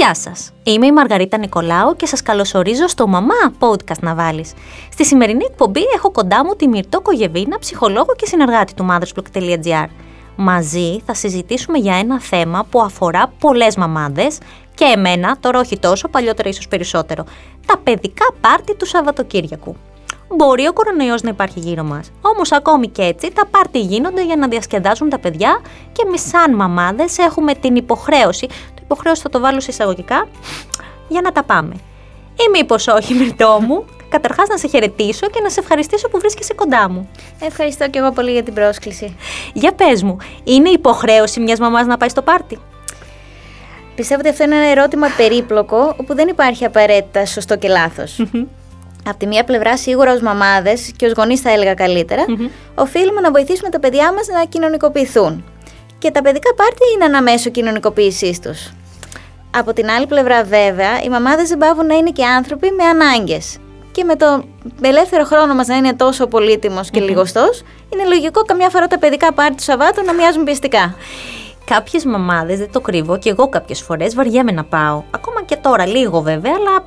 Γεια σας. Είμαι η Μαργαρίτα Νικολάου και σας καλωσορίζω στο Μαμά Podcast να βάλεις. Στη σημερινή εκπομπή έχω κοντά μου τη Μυρτό Κογεβίνα, ψυχολόγο και συνεργάτη του mothersblock.gr. Μαζί θα συζητήσουμε για ένα θέμα που αφορά πολλές μαμάδες και εμένα, τώρα όχι τόσο, παλιότερα ίσως περισσότερο. Τα παιδικά πάρτι του Σαββατοκύριακου. Μπορεί ο κορονοϊός να υπάρχει γύρω μας. Όμως, ακόμη και έτσι, τα πάρτι γίνονται για να διασκεδάζουν τα παιδιά και εμείς, σαν μαμάδες, έχουμε την υποχρέωση. Το υποχρέωση θα το βάλω σε εισαγωγικά για να τα πάμε. Ή μήπως όχι, Μυρτό μου, καταρχάς να σε χαιρετήσω και να σε ευχαριστήσω που βρίσκεσαι κοντά μου. Ευχαριστώ και εγώ πολύ για την πρόσκληση. Για πες μου, είναι υποχρέωση μιας μαμάς να πάει στο πάρτι; Πιστεύω ότι αυτό είναι ένα ερώτημα περίπλοκο, όπου δεν υπάρχει απαραίτητα σωστό και λάθος. Από τη μία πλευρά, σίγουρα ως μαμάδες και ως γονείς, θα έλεγα καλύτερα, mm-hmm. οφείλουμε να βοηθήσουμε τα παιδιά μας να κοινωνικοποιηθούν. Και τα παιδικά πάρτι είναι ένα μέσο κοινωνικοποίησής τους. Από την άλλη πλευρά, βέβαια, οι μαμάδες δεν πάβουν να είναι και άνθρωποι με ανάγκες. Και με το ελεύθερο χρόνο μας να είναι τόσο πολύτιμος και mm-hmm. λιγοστός, είναι λογικό καμιά φορά τα παιδικά πάρτι του Σαββάτου να μοιάζουν πιεστικά κάποιες μαμάδες, δεν το κρύβω, και εγώ κάποιες φορές βαριέμαι να πάω. Ακόμα και τώρα, λίγο βέβαια, αλλά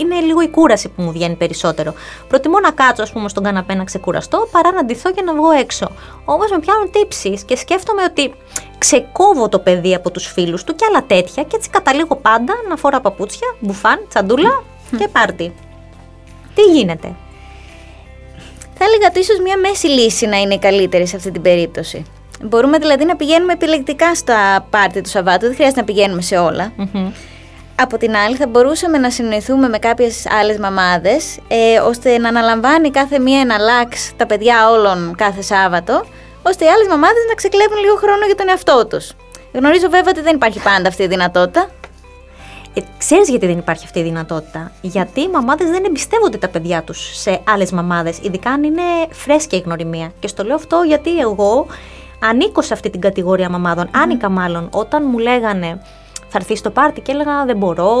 είναι λίγο η κούραση που μου βγαίνει περισσότερο. Προτιμώ να κάτσω, ας πούμε, στον καναπέ να ξεκουραστώ παρά να ντυθώ και να βγω έξω. Όμως με πιάνουν τύψεις και σκέφτομαι ότι ξεκόβω το παιδί από τους φίλους του και άλλα τέτοια και έτσι καταλήγω πάντα να φορά παπούτσια, μπουφάν, τσαντούλα και πάρτι. Τι γίνεται; Θα έλεγα ότι ίσως μια μέση λύση να είναι η καλύτερη σε αυτή την περίπτωση. Μπορούμε δηλαδή να πηγαίνουμε επιλεκτικά στα πάρτι του Σαββάτου, δεν χρειάζεται να πηγαίνουμε σε όλα. Από την άλλη, θα μπορούσαμε να συνοηθούμε με κάποιες άλλες μαμάδες, ε, ώστε να αναλαμβάνει κάθε μία να αλλάξει τα παιδιά όλων κάθε Σάββατο, ώστε οι άλλες μαμάδες να ξεκλέβουν λίγο χρόνο για τον εαυτό τους. Γνωρίζω βέβαια ότι δεν υπάρχει πάντα αυτή η δυνατότητα. Ε, Ξέρεις γιατί δεν υπάρχει αυτή η δυνατότητα; Γιατί οι μαμάδες δεν εμπιστεύονται τα παιδιά τους σε άλλες μαμάδες, ειδικά αν είναι φρέσκια η γνωριμία. Και στο λέω αυτό γιατί εγώ ανήκω σε αυτή την κατηγορία μαμάδων. Mm. Άνικα μάλλον, όταν μου λέγανε θα έρθει στο πάρτι και έλεγα δεν μπορώ,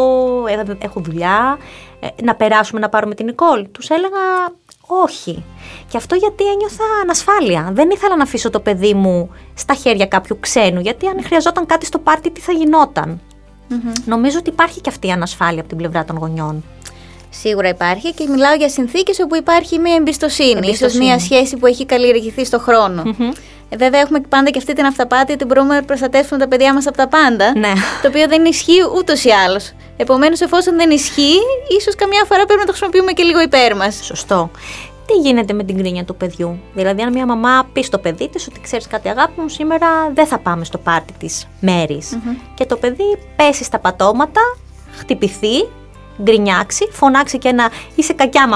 ε, έχω δουλειά, ε, να περάσουμε να πάρουμε την Νικόλ. Τους έλεγα όχι. Και αυτό γιατί ένιωθα ανασφάλεια. Δεν ήθελα να αφήσω το παιδί μου στα χέρια κάποιου ξένου, γιατί αν χρειαζόταν κάτι στο πάρτι τι θα γινόταν. Νομίζω ότι υπάρχει και αυτή η ανασφάλεια από την πλευρά των γονιών. Σίγουρα υπάρχει και μιλάω για συνθήκες όπου υπάρχει μια εμπιστοσύνη, εμπιστοσύνη. ίσως μια σχέση που έχει καλλιεργηθεί στο χρόνο. Ε, βέβαια, έχουμε πάντα και αυτή την αυταπάτη ότι μπορούμε να προστατεύσουμε τα παιδιά μας από τα πάντα. Ναι. Το οποίο δεν ισχύει ούτως ή άλλως. Επομένως, εφόσον δεν ισχύει, ίσως καμιά φορά πρέπει να το χρησιμοποιούμε και λίγο υπέρ μας. Σωστό. Τι γίνεται με την κρίνια του παιδιού; Δηλαδή, αν μια μαμά πει στο παιδί της ότι ξέρεις κάτι, αγάπη μου, σήμερα δεν θα πάμε στο πάρτι της μέρης. Και το παιδί πέσει στα πατώματα, χτυπηθεί, γκρινιάξει, φωνάξει και ένα είσαι κακιά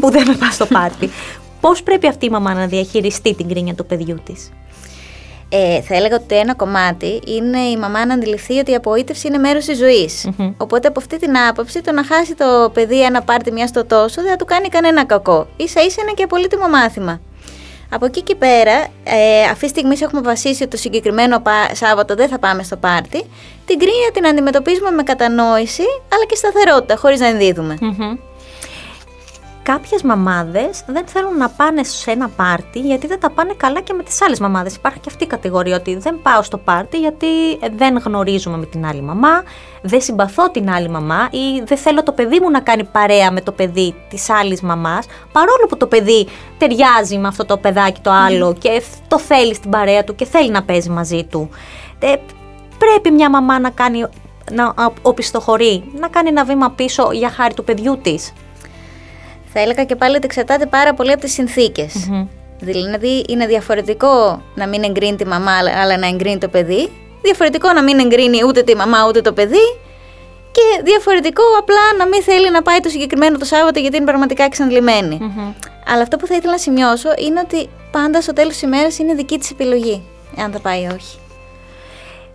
που δεν με πας στο πάρτι. Πώς πρέπει αυτή η μαμά να διαχειριστεί την κρίνια του παιδιού της. Ε, θα έλεγα ότι ένα κομμάτι είναι η μαμά να αντιληφθεί ότι η απογοήτευση είναι μέρος της ζωής. Οπότε από αυτή την άποψη, το να χάσει το παιδί ένα πάρτι μια στο τόσο δεν θα του κάνει κανένα κακό. σα ίσα είναι και πολύτιμο μάθημα. Από εκεί και πέρα, ε, αυτή τη στιγμή έχουμε βασίσει ότι το συγκεκριμένο Σάββατο δεν θα πάμε στο πάρτι. Την κρίνια την αντιμετωπίζουμε με κατανόηση αλλά και σταθερότητα, χωρίς να ενδίδουμε κάποιες μαμάδες δεν θέλουν να πάνε σε ένα πάρτι γιατί δεν τα πάνε καλά και με τις άλλες μαμάδες. Υπάρχει και αυτή η κατηγορία ότι δεν πάω στο πάρτι γιατί δεν γνωρίζουμε με την άλλη μαμά, δεν συμπαθώ την άλλη μαμά ή δεν θέλω το παιδί μου να κάνει παρέα με το παιδί της άλλης μαμάς παρόλο που το παιδί ταιριάζει με αυτό το παιδάκι το άλλο και το θέλει στην παρέα του και θέλει να παίζει μαζί του. Ε, πρέπει μια μαμά να κάνει να οπισθοχωρεί, να κάνει ένα βήμα πίσω για χάρη του παιδιού της. Θα έλεγα και πάλι ότι εξαρτάται πάρα πολύ από τις συνθηκε Δηλαδή, είναι διαφορετικό να μην εγκρίνει τη μαμά, αλλά να εγκρίνει το παιδί. Διαφορετικό να μην εγκρίνει ούτε τη μαμά ούτε το παιδί. Και διαφορετικό απλά να μην θέλει να πάει το συγκεκριμένο το Σάββατο γιατί είναι πραγματικά Αλλά αυτό που θα ήθελα να σημειώσω είναι ότι πάντα στο τέλος της ημέρας είναι δική της επιλογή, αν θα πάει ή όχι.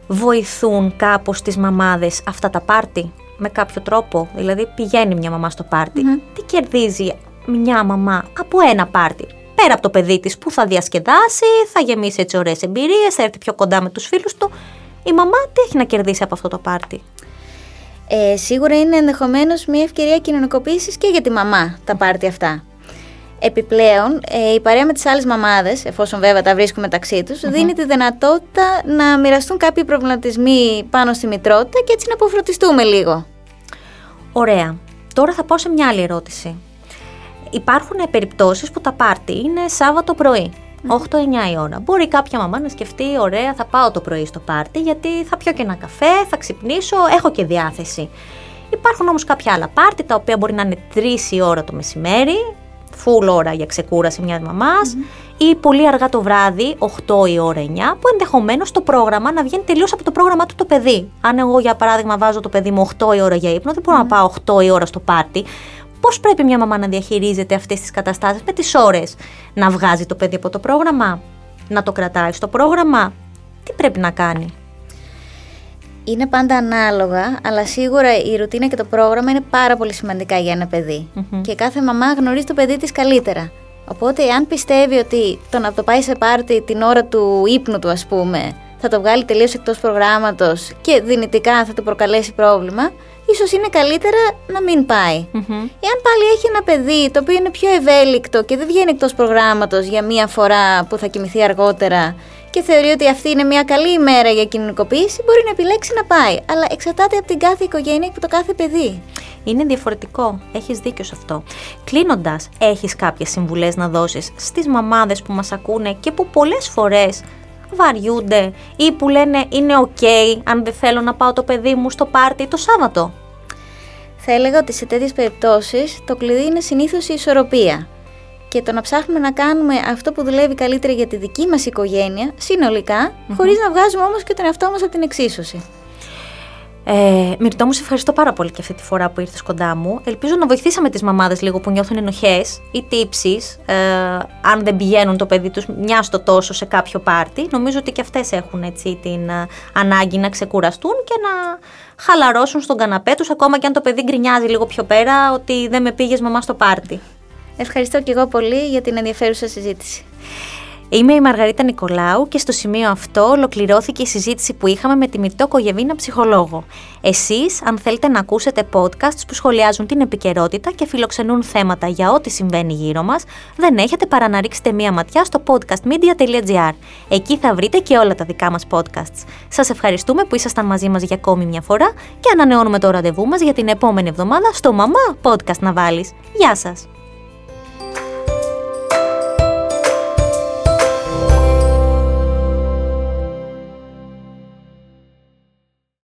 Βοηθούν κάπως τις μαμάδες αυτά τα πάρτι; Με κάποιο τρόπο. Δηλαδή πηγαίνει μια μαμά στο πάρτι. Τι κερδίζει μια μαμά από ένα πάρτι; Πέρα από το παιδί της που θα διασκεδάσει, θα γεμίσει έτσι ωραίες εμπειρίες, θα έρθει πιο κοντά με τους φίλους του. Η μαμά τι έχει να κερδίσει από αυτό το πάρτι; Ε, σίγουρα είναι ενδεχομένως μια ευκαιρία κοινωνικοποίησης και για τη μαμά τα πάρτι αυτά. Επιπλέον, ε, η παρέα με τις άλλες μαμάδες, εφόσον βέβαια τα βρίσκουν μεταξύ τους, δίνει τη δυνατότητα να μοιραστούν κάποιοι προβληματισμοί πάνω στη μητρότητα και έτσι να αποφροντιστούμε λίγο. Ωραία. Τώρα θα πάω σε μια άλλη ερώτηση. Υπάρχουν περιπτώσεις που τα πάρτι είναι Σάββατο πρωί. 8-9 η ώρα. Μπορεί κάποια μαμά να σκεφτεί: Ωραία, θα πάω το πρωί στο πάρτι, γιατί θα πιω και ένα καφέ, θα ξυπνήσω, έχω και διάθεση. Υπάρχουν όμως κάποια άλλα πάρτι τα οποία μπορεί να είναι 3 η ώρα το μεσημέρι, full ώρα για ξεκούραση μιας μαμάς, ή πολύ αργά το βράδυ, 8 η ώρα 9, που ενδεχομένως το πρόγραμμα να βγαίνει τελείως από το πρόγραμμά του το παιδί. Αν εγώ για παράδειγμα βάζω το παιδί μου 8 η ώρα για ύπνο, δεν μπορώ να πάω 8 η ώρα στο πάρτι. Πώς πρέπει μια μαμά να διαχειρίζεται αυτές τις καταστάσεις με τις ώρες, Να βγάζει το παιδί από το πρόγραμμα, να το κρατάει στο πρόγραμμα, τι πρέπει να κάνει; Είναι πάντα ανάλογα, αλλά σίγουρα η ρουτίνα και το πρόγραμμα είναι πάρα πολύ σημαντικά για ένα Και κάθε μαμά γνωρίζει το παιδί της καλύτερα. Οπότε, αν πιστεύει ότι το να το πάει σε πάρτι την ώρα του ύπνου του, ας πούμε, θα το βγάλει τελείως εκτός προγράμματος και δυνητικά θα του προκαλέσει πρόβλημα, ίσως είναι καλύτερα να μην πάει. Εάν πάλι έχει ένα παιδί το οποίο είναι πιο ευέλικτο και δεν βγαίνει εκτός προγράμματος για μία φορά που θα κοιμηθεί αργότερα και θεωρεί ότι αυτή είναι μια καλή ημέρα για κοινωνικοποίηση, μπορεί να επιλέξει να πάει. Αλλά εξαρτάται από την κάθε οικογένεια και από το κάθε παιδί. Είναι διαφορετικό. Έχεις δίκιο σε αυτό. Κλείνοντας, έχεις κάποιες συμβουλές να δώσεις στις μαμάδες που μας ακούνε και που πολλές φορές βαριούνται ή που λένε είναι ok αν δεν θέλω να πάω το παιδί μου στο πάρτι το Σάββατο. Θα έλεγα ότι σε τέτοιες περιπτώσεις το κλειδί είναι συνήθως η ισορροπία και το να ψάχνουμε να κάνουμε αυτό που δουλεύει καλύτερα για τη δική μας οικογένεια, συνολικά, mm-hmm. χωρίς να βγάζουμε όμως και τον εαυτό μας από την εξίσωση. Ε, Μυρτώ μου, σε ευχαριστώ πάρα πολύ και αυτή τη φορά που ήρθες κοντά μου. Ελπίζω να βοηθήσαμε τις μαμάδες λίγο που νιώθουν ενοχές ή τύψεις, ε, αν δεν πηγαίνουν το παιδί τους μιας στο τόσο σε κάποιο πάρτι. Νομίζω ότι και αυτές έχουν έτσι την ε, ανάγκη να ξεκουραστούν και να χαλαρώσουν στον καναπέ τους, ακόμα και αν το παιδί γκρινιάζει λίγο πιο πέρα ότι δεν με πήγες μαμά στο πάρτι. Ευχαριστώ και εγώ πολύ για την ενδιαφέρουσα συζήτηση. Είμαι η Μαργαρίτα Νικολάου και στο σημείο αυτό ολοκληρώθηκε η συζήτηση που είχαμε με τη Μυρτό Κογεβίνα ψυχολόγο. Εσείς, αν θέλετε να ακούσετε podcasts που σχολιάζουν την επικαιρότητα και φιλοξενούν θέματα για ό,τι συμβαίνει γύρω μας, δεν έχετε παρά να ρίξετε μία ματιά στο podcastmedia.gr. Εκεί θα βρείτε και όλα τα δικά μας podcasts. Σας ευχαριστούμε που ήσασταν μαζί μας για ακόμη μια φορά και ανανεώνουμε το ραντεβού μας για την επόμενη εβδομάδα στο Μαμά Podcast να βάλεις. Γεια σας!